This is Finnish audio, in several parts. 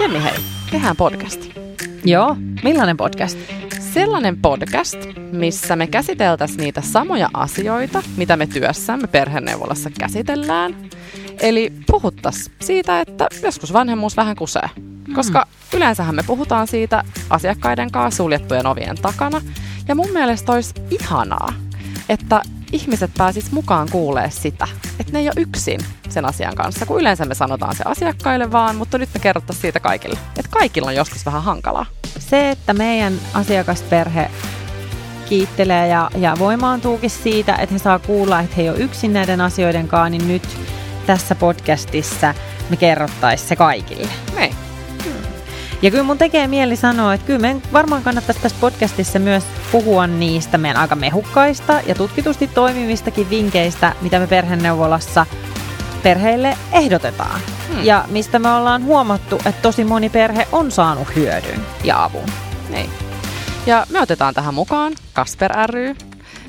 Jenni hei, tehdään podcast. Joo, millainen podcast? Sellainen podcast, missä me käsiteltäisiin niitä samoja asioita, mitä me työssämme perheneuvolassa käsitellään. Eli puhuttaisiin siitä, että joskus vanhemmuus vähän kusee. Koska mm. yleensähän me puhutaan siitä asiakkaiden kanssa suljettujen ovien takana. Ja mun mielestä olisi ihanaa, että ihmiset pääsis mukaan kuulee sitä, että ne ei ole yksin sen asian kanssa, kun yleensä me sanotaan se asiakkaille vaan, mutta nyt me kerrottaisiin siitä kaikille, että kaikilla on joskus vähän hankalaa. Se, että meidän asiakasperhe kiittelee ja, ja voimaantuukin siitä, että he saa kuulla, että he ei ole yksin näiden asioiden kanssa, niin nyt tässä podcastissa me kerrottaisiin se kaikille. Niin. Ja kyllä mun tekee mieli sanoa, että kyllä meidän varmaan kannattaisi tässä podcastissa myös puhua niistä meidän aika mehukkaista ja tutkitusti toimivistakin vinkkeistä, mitä me perheneuvolassa perheille ehdotetaan. Hmm. Ja mistä me ollaan huomattu, että tosi moni perhe on saanut hyödyn ja avun. Niin. Ja me otetaan tähän mukaan Kasper ry.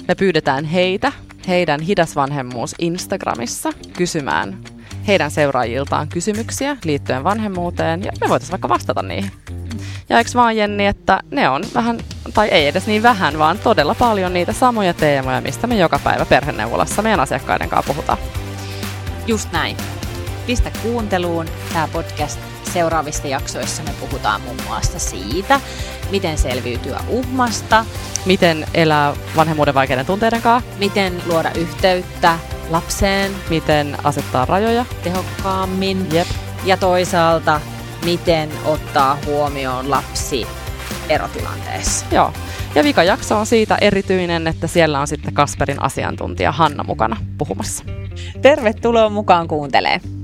Me pyydetään heitä, heidän hidasvanhemmuus Instagramissa kysymään heidän seuraajiltaan kysymyksiä liittyen vanhemmuuteen ja me voitaisiin vaikka vastata niihin. Ja eikö vaan Jenni, että ne on vähän, tai ei edes niin vähän, vaan todella paljon niitä samoja teemoja, mistä me joka päivä perheneuvolassa meidän asiakkaiden kanssa puhutaan. Just näin. Pistä kuunteluun tämä podcast. Seuraavissa jaksoissa me puhutaan muun muassa siitä, miten selviytyä uhmasta, miten elää vanhemmuuden vaikeiden tunteiden kanssa, miten luoda yhteyttä lapseen, miten asettaa rajoja tehokkaammin Jep. ja toisaalta miten ottaa huomioon lapsi erotilanteessa. Joo. Ja vika jakso on siitä erityinen, että siellä on sitten Kasperin asiantuntija Hanna mukana puhumassa. Tervetuloa mukaan kuuntelemaan.